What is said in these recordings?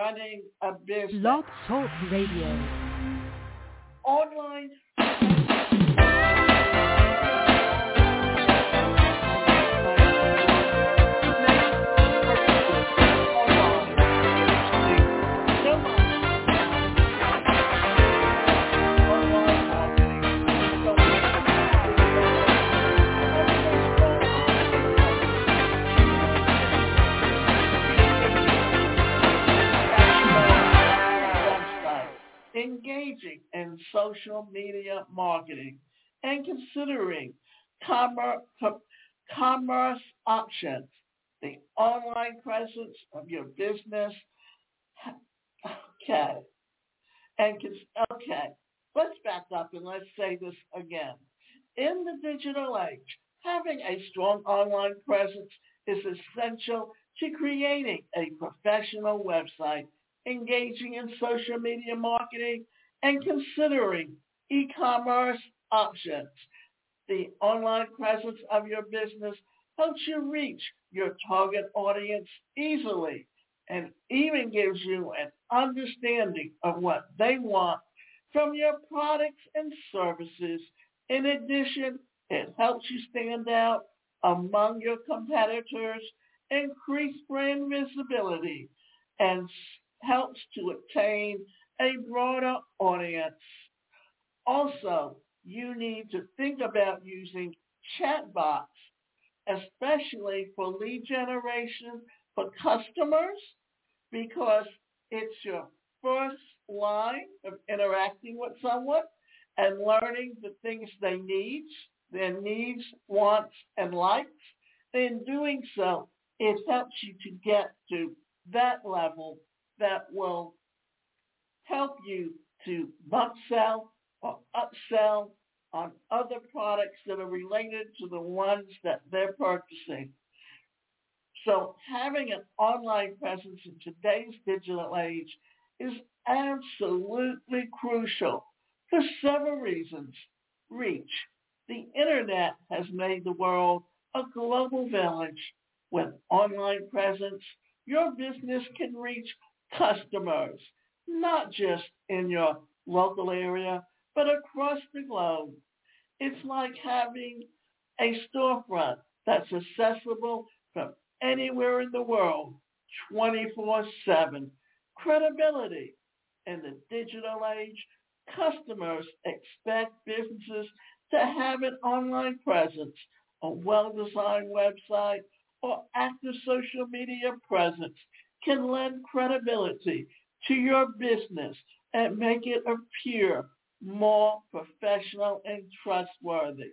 running a business. Blog Talk Radio. Online engaging in social media marketing and considering commerce, commerce options, the online presence of your business. Okay. And okay, let's back up and let's say this again. In the digital age, having a strong online presence is essential to creating a professional website engaging in social media marketing, and considering e-commerce options. The online presence of your business helps you reach your target audience easily and even gives you an understanding of what they want from your products and services. In addition, it helps you stand out among your competitors, increase brand visibility, and helps to attain a broader audience. Also, you need to think about using chatbots, especially for lead generation for customers, because it's your first line of interacting with someone and learning the things they need, their needs, wants, and likes. In doing so, it helps you to get to that level that will help you to sell or upsell on other products that are related to the ones that they're purchasing. So having an online presence in today's digital age is absolutely crucial for several reasons. Reach. The internet has made the world a global village. With online presence, your business can reach customers, not just in your local area, but across the globe. It's like having a storefront that's accessible from anywhere in the world 24-7. Credibility. In the digital age, customers expect businesses to have an online presence, a well-designed website, or active social media presence can lend credibility to your business and make it appear more professional and trustworthy.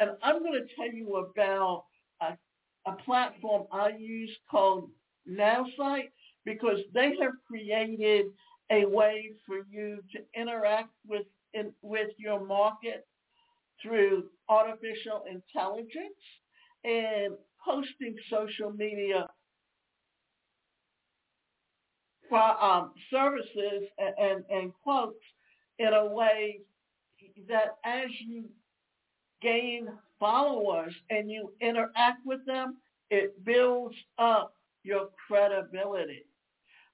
And I'm going to tell you about a, a platform I use called NowSite because they have created a way for you to interact with in, with your market through artificial intelligence and posting social media um, services and, and, and quotes in a way that as you gain followers and you interact with them, it builds up your credibility.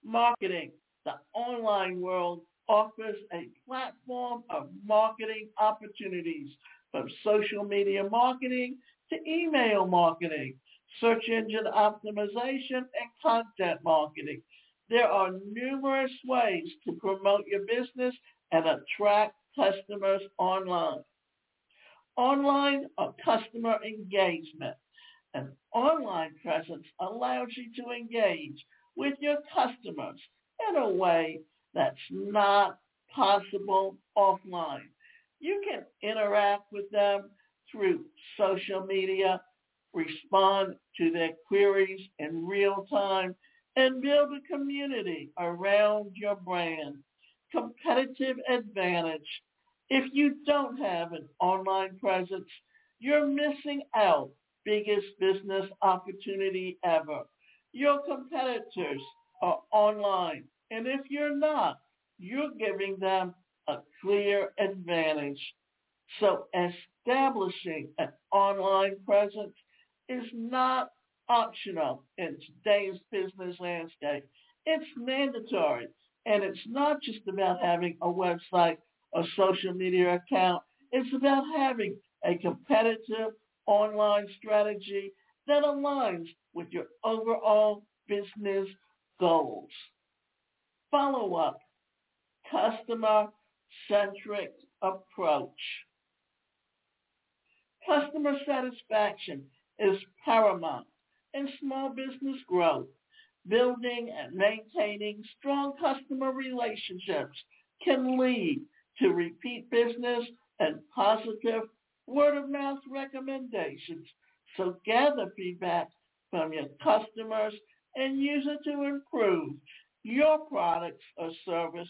Marketing. The online world offers a platform of marketing opportunities from social media marketing to email marketing, search engine optimization, and content marketing. There are numerous ways to promote your business and attract customers online. Online or customer engagement. An online presence allows you to engage with your customers in a way that's not possible offline. You can interact with them through social media, respond to their queries in real time, and build a community around your brand. Competitive advantage. If you don't have an online presence, you're missing out. Biggest business opportunity ever. Your competitors are online. And if you're not, you're giving them a clear advantage. So establishing an online presence is not optional in today's business landscape. It's mandatory. And it's not just about having a website or social media account. It's about having a competitive online strategy that aligns with your overall business goals. Follow up, customer-centric approach. Customer satisfaction is paramount in small business growth. Building and maintaining strong customer relationships can lead to repeat business and positive word of mouth recommendations. So gather feedback from your customers and use it to improve your products or service,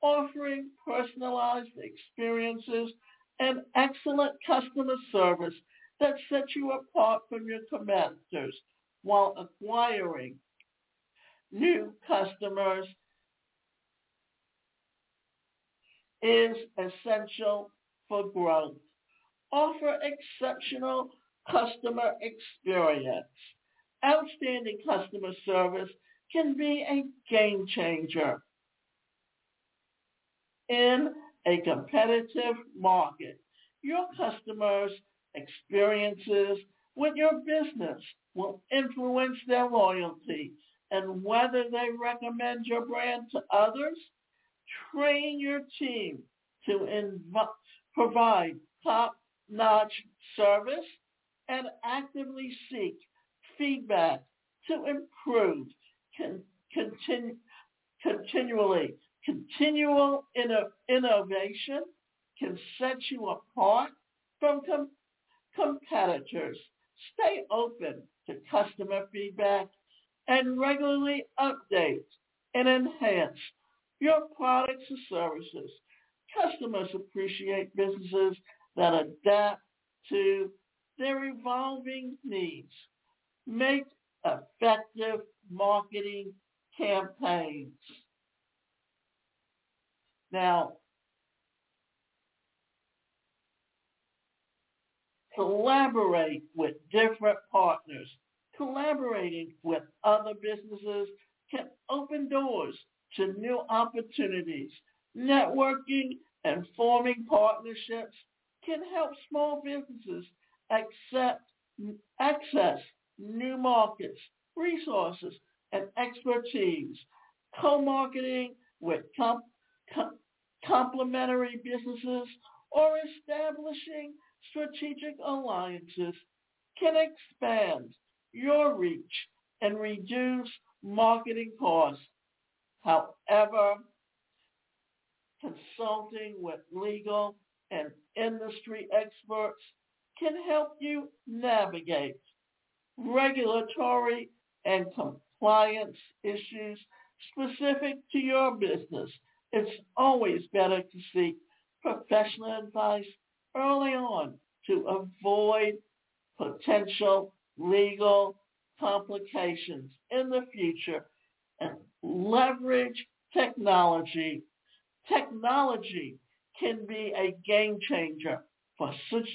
offering personalized experiences and excellent customer service that sets you apart from your competitors while acquiring new customers is essential for growth. Offer exceptional customer experience. Outstanding customer service can be a game changer in a competitive market. Your customers' experiences with your business will influence their loyalty and whether they recommend your brand to others. Train your team to inv- provide top-notch service and actively seek feedback to improve con- continu- continually. Continual inno- innovation can set you apart from com- competitors. Stay open to customer feedback and regularly update and enhance your products and services. Customers appreciate businesses that adapt to their evolving needs. Make effective marketing campaigns. Now, collaborate with different partners. Collaborating with other businesses can open doors to new opportunities. Networking and forming partnerships can help small businesses accept, access new markets, resources, and expertise. Co-marketing with com- com- complementary businesses or establishing strategic alliances can expand your reach and reduce marketing costs. However, consulting with legal and industry experts can help you navigate regulatory and compliance issues specific to your business. It's always better to seek professional advice early on to avoid potential legal complications in the future and leverage technology. Technology can be a game changer for such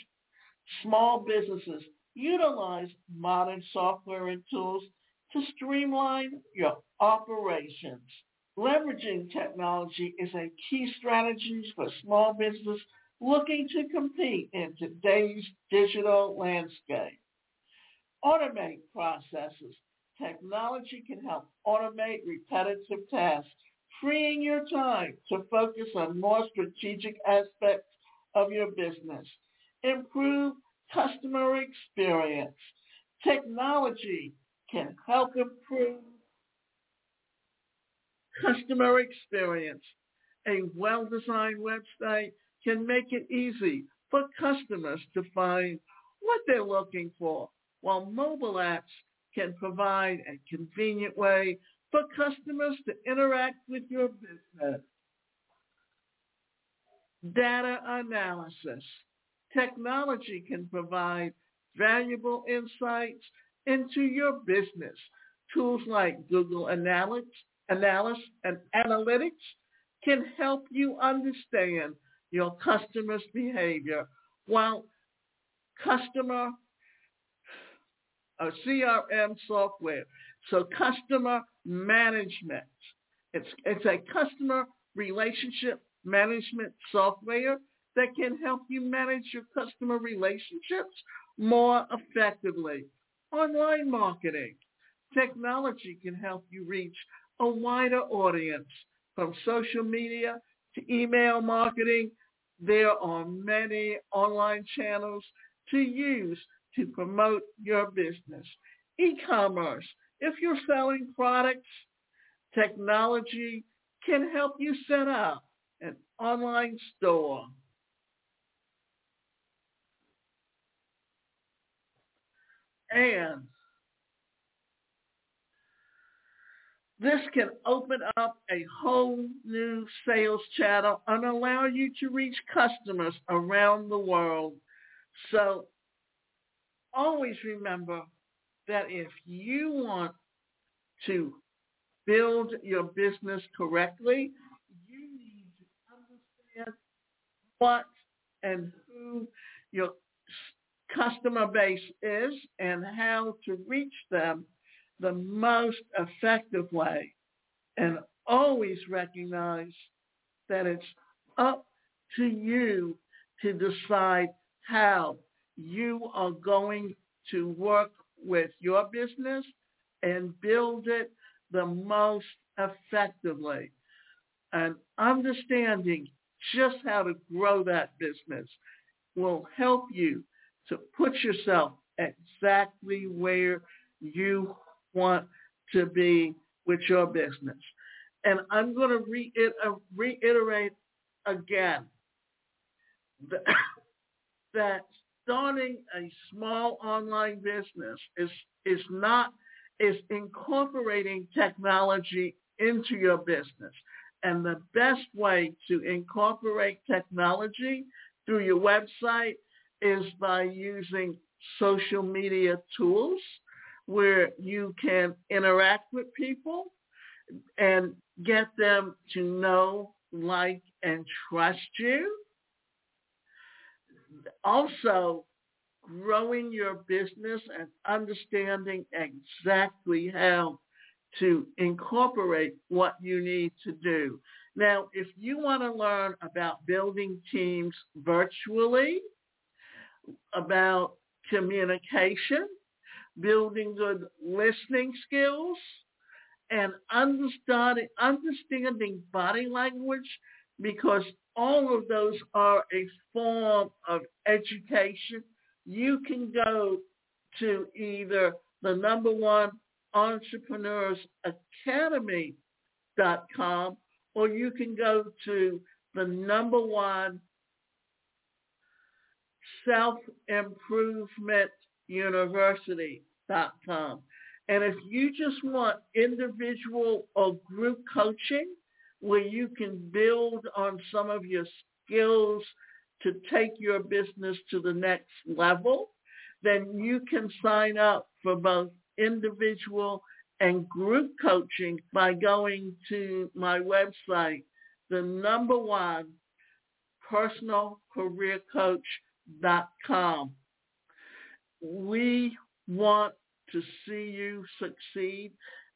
small businesses. Utilize modern software and tools to streamline your operations. Leveraging technology is a key strategy for small business looking to compete in today's digital landscape. Automate processes. Technology can help automate repetitive tasks, freeing your time to focus on more strategic aspects of your business. Improve customer experience. Technology can help improve customer experience. A well-designed website can make it easy for customers to find what they're looking for, while mobile apps can provide a convenient way for customers to interact with your business. Data analysis. Technology can provide valuable insights into your business. Tools like Google Analytics, Analysis and Analytics can help you understand your customers' behavior while customer uh, or CRM software. So customer management. It's, it's a customer relationship management software that can help you manage your customer relationships more effectively. Online marketing. Technology can help you reach a wider audience from social media to email marketing. There are many online channels to use to promote your business. E-commerce. If you're selling products, technology can help you set up an online store. And this can open up a whole new sales channel and allow you to reach customers around the world. So always remember that if you want to build your business correctly, you need to understand what and who your customer base is and how to reach them the most effective way. And always recognize that it's up to you to decide how you are going to work with your business and build it the most effectively. And understanding just how to grow that business will help you to put yourself exactly where you want to be with your business. And I'm going to reiterate again that, that starting a small online business is, is not, is incorporating technology into your business. And the best way to incorporate technology through your website is by using social media tools where you can interact with people and get them to know, like, and trust you also growing your business and understanding exactly how to incorporate what you need to do. Now, if you want to learn about building teams virtually, about communication, building good listening skills, and understanding, understanding body language because all of those are a form of education. You can go to either the number one entrepreneurs academy.com or you can go to the number one self-improvement university.com. And if you just want individual or group coaching, where you can build on some of your skills to take your business to the next level, then you can sign up for both individual and group coaching by going to my website, the number one personalcareercoach.com. We want to see you succeed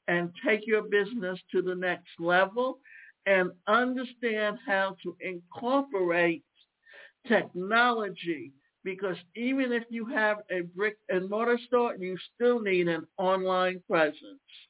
and take your business to the next level and understand how to incorporate technology because even if you have a brick and mortar store, you still need an online presence.